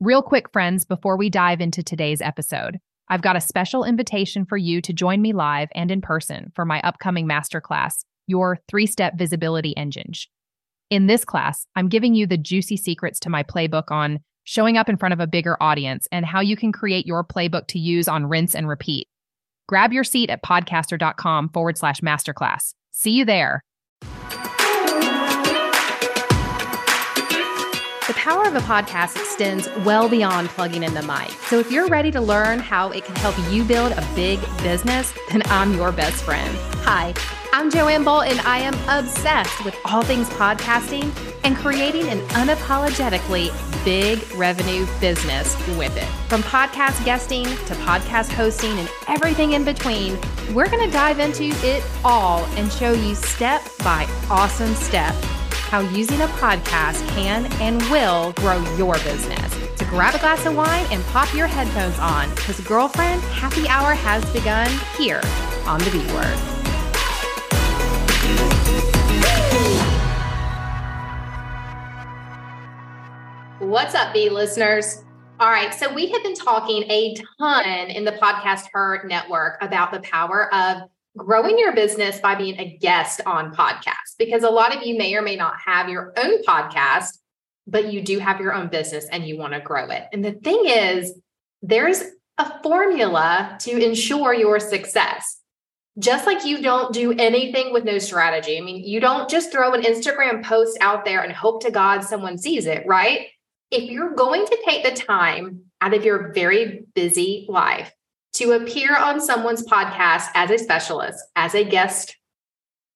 Real quick, friends, before we dive into today's episode, I've got a special invitation for you to join me live and in person for my upcoming masterclass, Your Three Step Visibility Engine. In this class, I'm giving you the juicy secrets to my playbook on showing up in front of a bigger audience and how you can create your playbook to use on rinse and repeat. Grab your seat at podcaster.com forward slash masterclass. See you there. Power of a podcast extends well beyond plugging in the mic. So if you're ready to learn how it can help you build a big business, then I'm your best friend. Hi, I'm Joanne Bolt, and I am obsessed with all things podcasting and creating an unapologetically big revenue business with it. From podcast guesting to podcast hosting and everything in between, we're going to dive into it all and show you step by awesome step how using a podcast can and will grow your business. So grab a glass of wine and pop your headphones on because, girlfriend, happy hour has begun here on the B Word. What's up, B listeners? All right, so we have been talking a ton in the Podcast Her network about the power of growing your business by being a guest on podcasts because a lot of you may or may not have your own podcast but you do have your own business and you want to grow it. And the thing is there's a formula to ensure your success. Just like you don't do anything with no strategy i mean you don't just throw an instagram post out there and hope to god someone sees it right? If you're going to take the time out of your very busy life to appear on someone's podcast as a specialist, as a guest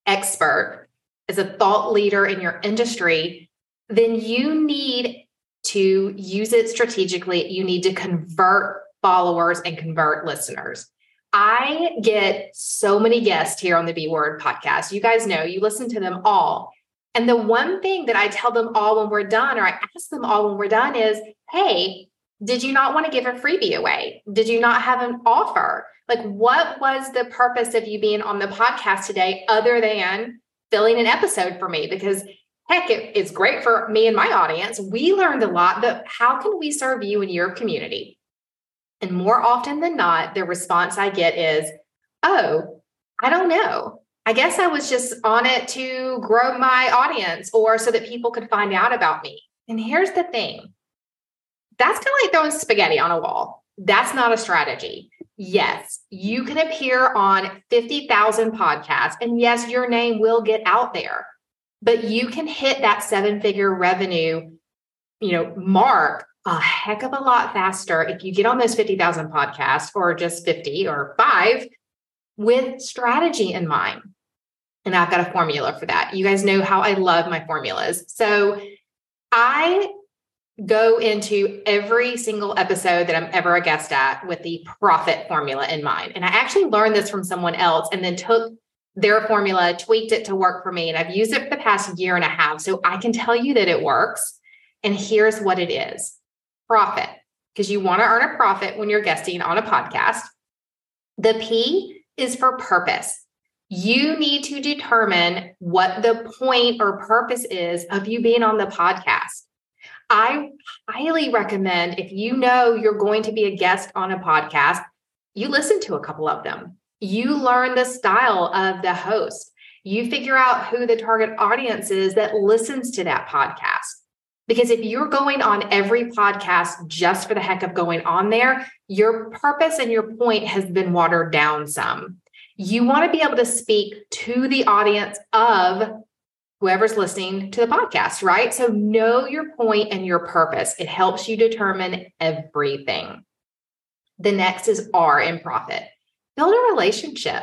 expert, as a thought leader in your industry, then you need to use it strategically. You need to convert followers and convert listeners. I get so many guests here on the B Word podcast. You guys know you listen to them all. And the one thing that I tell them all when we're done, or I ask them all when we're done, is hey, did you not want to give a freebie away? Did you not have an offer? Like, what was the purpose of you being on the podcast today other than filling an episode for me? Because heck, it, it's great for me and my audience. We learned a lot, but how can we serve you and your community? And more often than not, the response I get is, oh, I don't know. I guess I was just on it to grow my audience or so that people could find out about me. And here's the thing that's kind of like throwing spaghetti on a wall. That's not a strategy. Yes, you can appear on 50,000 podcasts, and yes, your name will get out there, but you can hit that seven figure revenue you know mark a heck of a lot faster if you get on those 50,000 podcasts or just 50 or 5 with strategy in mind. And I've got a formula for that. You guys know how I love my formulas. So I go into every single episode that I'm ever a guest at with the profit formula in mind. And I actually learned this from someone else and then took their formula, tweaked it to work for me. And I've used it for the past year and a half. So I can tell you that it works. And here's what it is profit, because you want to earn a profit when you're guesting on a podcast. The P is for purpose. You need to determine what the point or purpose is of you being on the podcast. I highly recommend if you know you're going to be a guest on a podcast, you listen to a couple of them. You learn the style of the host. You figure out who the target audience is that listens to that podcast. Because if you're going on every podcast just for the heck of going on there, your purpose and your point has been watered down some. You want to be able to speak to the audience of whoever's listening to the podcast, right? So know your point and your purpose. It helps you determine everything. The next is R in profit. Build a relationship.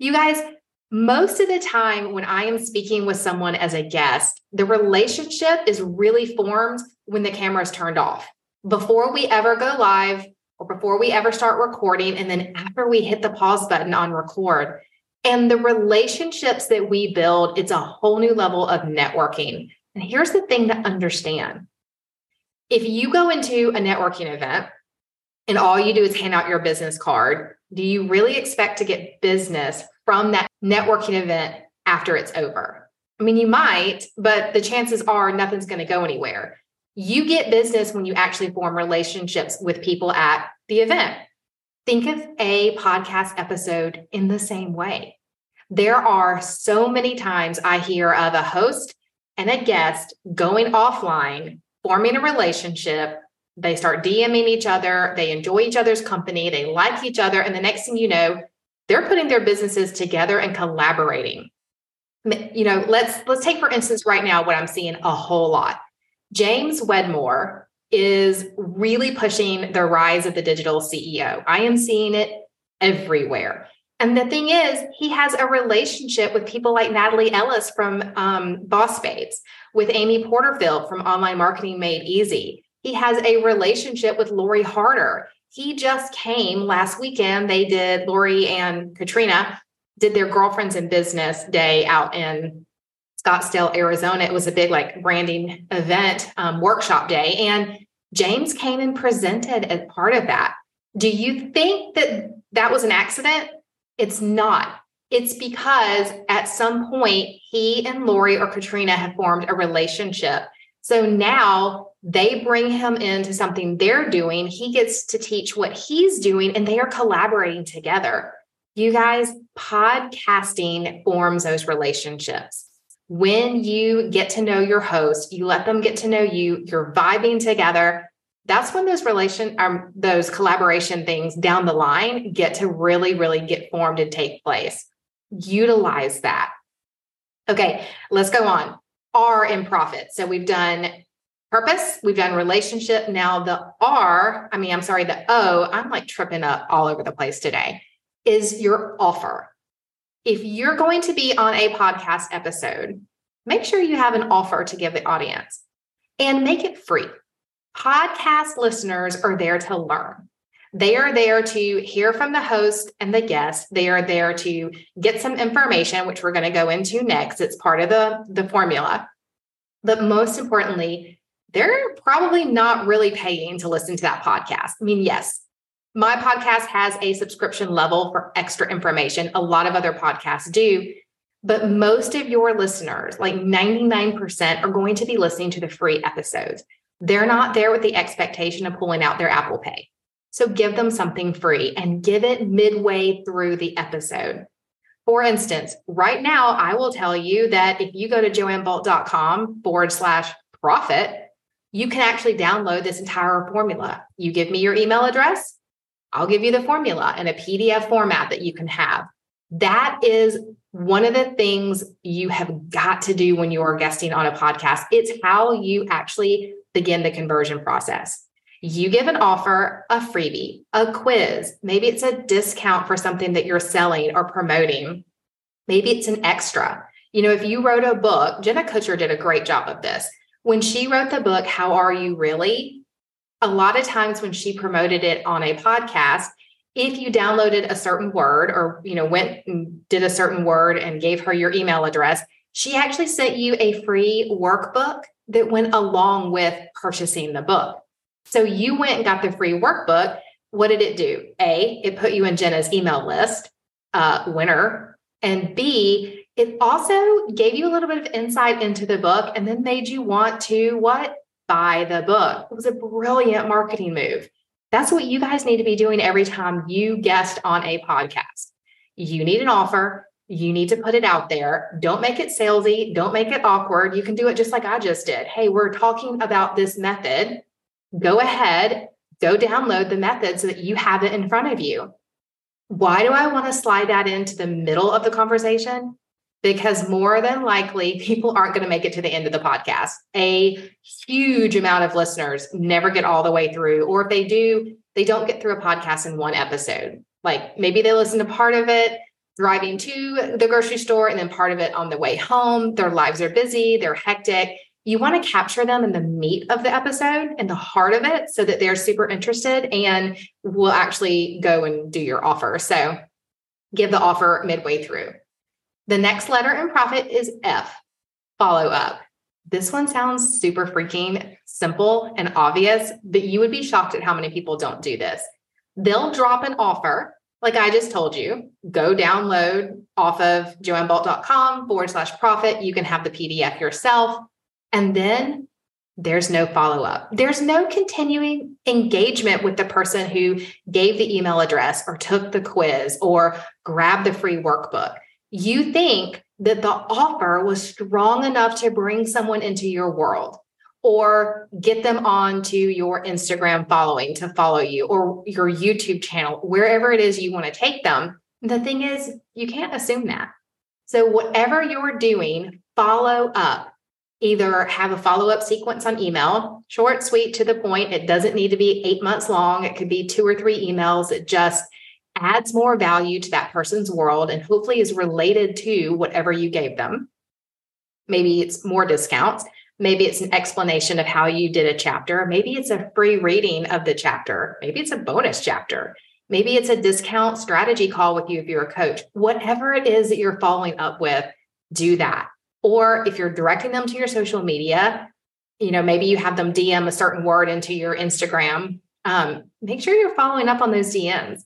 You guys, most of the time when I am speaking with someone as a guest, the relationship is really formed when the camera is turned off. Before we ever go live or before we ever start recording, and then after we hit the pause button on record, and the relationships that we build, it's a whole new level of networking. And here's the thing to understand if you go into a networking event and all you do is hand out your business card, do you really expect to get business from that networking event after it's over? I mean, you might, but the chances are nothing's going to go anywhere. You get business when you actually form relationships with people at the event. Think of a podcast episode in the same way. There are so many times I hear of a host and a guest going offline, forming a relationship. They start DMing each other, they enjoy each other's company, they like each other. And the next thing you know, they're putting their businesses together and collaborating. You know, let's let's take for instance right now what I'm seeing a whole lot. James Wedmore is really pushing the rise of the digital CEO. I am seeing it everywhere. And the thing is, he has a relationship with people like Natalie Ellis from um, Boss Babes, with Amy Porterfield from Online Marketing Made Easy. He has a relationship with Lori Harder. He just came last weekend. They did, Lori and Katrina did their Girlfriends in Business Day out in Scottsdale, Arizona. It was a big like branding event, um, workshop day. And James came and presented as part of that. Do you think that that was an accident? It's not. It's because at some point he and Lori or Katrina have formed a relationship. So now they bring him into something they're doing. He gets to teach what he's doing, and they are collaborating together. You guys, podcasting forms those relationships. When you get to know your host, you let them get to know you, you're vibing together. That's when those relation um, those collaboration things down the line get to really, really get formed and take place. Utilize that. Okay, let's go on. R in profit. So we've done purpose, we've done relationship. Now the R, I mean, I'm sorry, the O, I'm like tripping up all over the place today, is your offer. If you're going to be on a podcast episode, make sure you have an offer to give the audience and make it free. Podcast listeners are there to learn. They are there to hear from the host and the guest. They are there to get some information, which we're going to go into next. It's part of the, the formula. But most importantly, they're probably not really paying to listen to that podcast. I mean, yes, my podcast has a subscription level for extra information. A lot of other podcasts do. But most of your listeners, like 99%, are going to be listening to the free episodes. They're not there with the expectation of pulling out their Apple Pay. So give them something free and give it midway through the episode. For instance, right now, I will tell you that if you go to joannebolt.com forward slash profit, you can actually download this entire formula. You give me your email address, I'll give you the formula in a PDF format that you can have. That is one of the things you have got to do when you are guesting on a podcast. It's how you actually begin the conversion process you give an offer, a freebie, a quiz. Maybe it's a discount for something that you're selling or promoting. Maybe it's an extra. You know, if you wrote a book, Jenna Kutcher did a great job of this. When she wrote the book, How Are You Really? A lot of times when she promoted it on a podcast, if you downloaded a certain word or you know went and did a certain word and gave her your email address she actually sent you a free workbook that went along with purchasing the book so you went and got the free workbook. What did it do? A, it put you in Jenna's email list, uh, winner. And B, it also gave you a little bit of insight into the book and then made you want to what? Buy the book. It was a brilliant marketing move. That's what you guys need to be doing every time you guest on a podcast. You need an offer. You need to put it out there. Don't make it salesy. Don't make it awkward. You can do it just like I just did. Hey, we're talking about this method go ahead, go download the method so that you have it in front of you. Why do I want to slide that into the middle of the conversation? Because more than likely, people aren't going to make it to the end of the podcast. A huge amount of listeners never get all the way through, or if they do, they don't get through a podcast in one episode. Like maybe they listen to part of it driving to the grocery store and then part of it on the way home. Their lives are busy, they're hectic you want to capture them in the meat of the episode and the heart of it so that they're super interested and will actually go and do your offer. So give the offer midway through. The next letter in profit is F, follow up. This one sounds super freaking simple and obvious, but you would be shocked at how many people don't do this. They'll drop an offer, like I just told you, go download off of joannebolt.com forward slash profit. You can have the PDF yourself and then there's no follow up. There's no continuing engagement with the person who gave the email address or took the quiz or grabbed the free workbook. You think that the offer was strong enough to bring someone into your world or get them onto your Instagram following to follow you or your YouTube channel, wherever it is you want to take them. The thing is, you can't assume that. So, whatever you're doing, follow up either have a follow up sequence on email, short, sweet, to the point. It doesn't need to be eight months long, it could be two or three emails. It just adds more value to that person's world and hopefully is related to whatever you gave them. Maybe it's more discounts. Maybe it's an explanation of how you did a chapter. Maybe it's a free reading of the chapter. Maybe it's a bonus chapter. Maybe it's a discount strategy call with you if you're a coach. Whatever it is that you're following up with, do that. Or if you're directing them to your social media, you know, maybe you have them DM a certain word into your Instagram. Um, make sure you're following up on those DMs.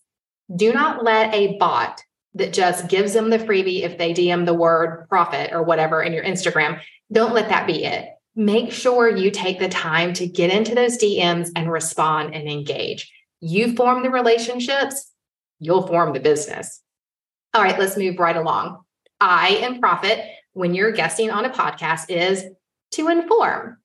Do not let a bot that just gives them the freebie if they DM the word profit or whatever in your Instagram, don't let that be it. Make sure you take the time to get into those DMs and respond and engage. You form the relationships, you'll form the business. All right, let's move right along. I am Profit when you're guesting on a podcast is to inform.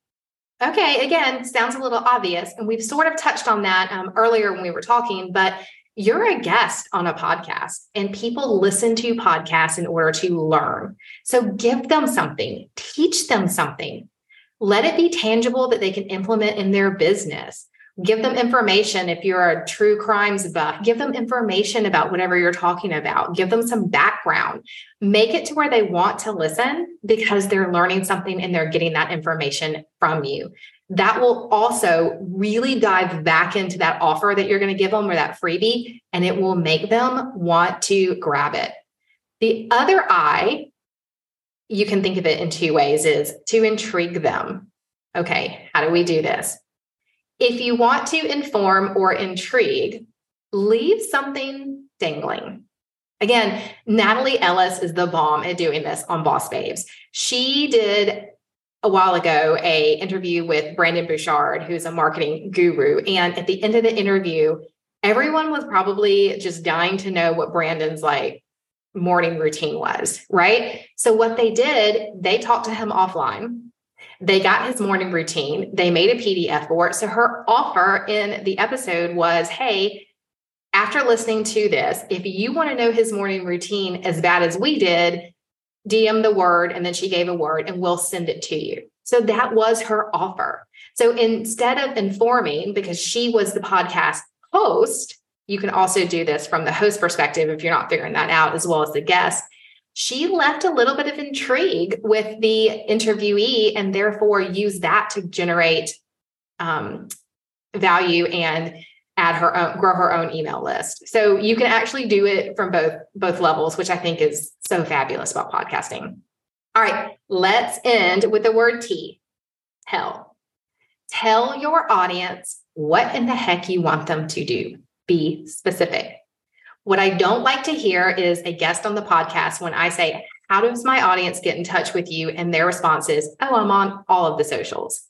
Okay, again, sounds a little obvious. And we've sort of touched on that um, earlier when we were talking, but you're a guest on a podcast and people listen to podcasts in order to learn. So give them something, teach them something. Let it be tangible that they can implement in their business. Give them information if you're a true crimes buff. Give them information about whatever you're talking about. Give them some background. Make it to where they want to listen because they're learning something and they're getting that information from you that will also really dive back into that offer that you're going to give them or that freebie and it will make them want to grab it the other eye you can think of it in two ways is to intrigue them okay how do we do this if you want to inform or intrigue, leave something dangling. Again, Natalie Ellis is the bomb at doing this on Boss Babes. She did a while ago a interview with Brendon Burchard, who's a marketing guru. And at the end of the interview, everyone was probably just dying to know what Brendon's like morning routine was, right? So what they did, they talked to him offline they got his morning routine. They made a PDF for it. So her offer in the episode was hey, after listening to this, if you want to know his morning routine as bad as we did, DM the word. And then she gave a word and we'll send it to you. So that was her offer. So instead of informing, because she was the podcast host, you can also do this from the host perspective if you're not figuring that out, as well as the guest she left a little bit of intrigue with the interviewee and therefore used that to generate um, value and add her own grow her own email list so you can actually do it from both both levels which i think is so fabulous about podcasting all right let's end with the word t tell tell your audience what in the heck you want them to do be specific what I don't like to hear is a guest on the podcast when I say, How does my audience get in touch with you? And their response is, Oh, I'm on all of the socials.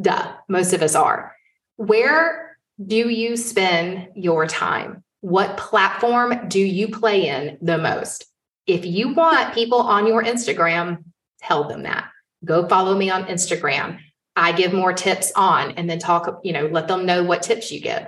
Duh, most of us are. Where do you spend your time? What platform do you play in the most? If you want people on your Instagram, tell them that. Go follow me on Instagram. I give more tips on and then talk, you know, let them know what tips you give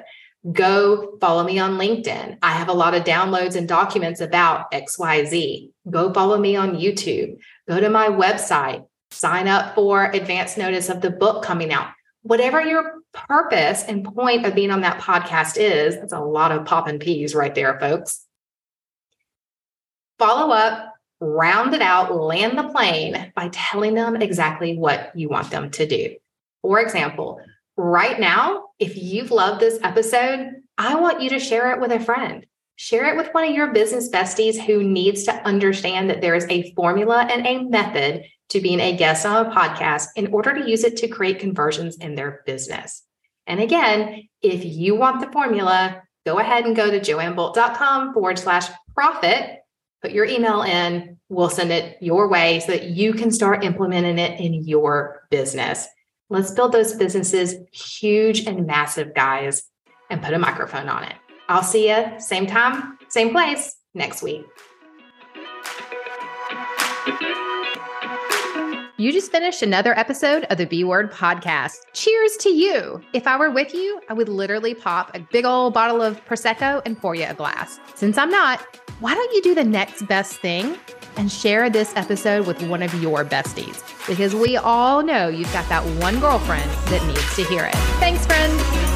go follow me on LinkedIn. I have a lot of downloads and documents about XYZ. Go follow me on YouTube. Go to my website, sign up for advance notice of the book coming out. Whatever your purpose and point of being on that podcast is, that's a lot of popping peas right there, folks. Follow up, round it out, land the plane by telling them exactly what you want them to do. For example, right now, if you've loved this episode, I want you to share it with a friend. Share it with one of your business besties who needs to understand that there is a formula and a method to being a guest on a podcast in order to use it to create conversions in their business. And again, if you want the formula, go ahead and go to joannebolt.com forward slash profit, put your email in, we'll send it your way so that you can start implementing it in your business. Let's build those businesses huge and massive, guys, and put a microphone on it. I'll see you same time, same place next week. You just finished another episode of the B Word podcast. Cheers to you. If I were with you, I would literally pop a big old bottle of Prosecco and pour you a glass. Since I'm not, why don't you do the next best thing and share this episode with one of your besties? Because we all know you've got that one girlfriend that needs to hear it. Thanks, friend.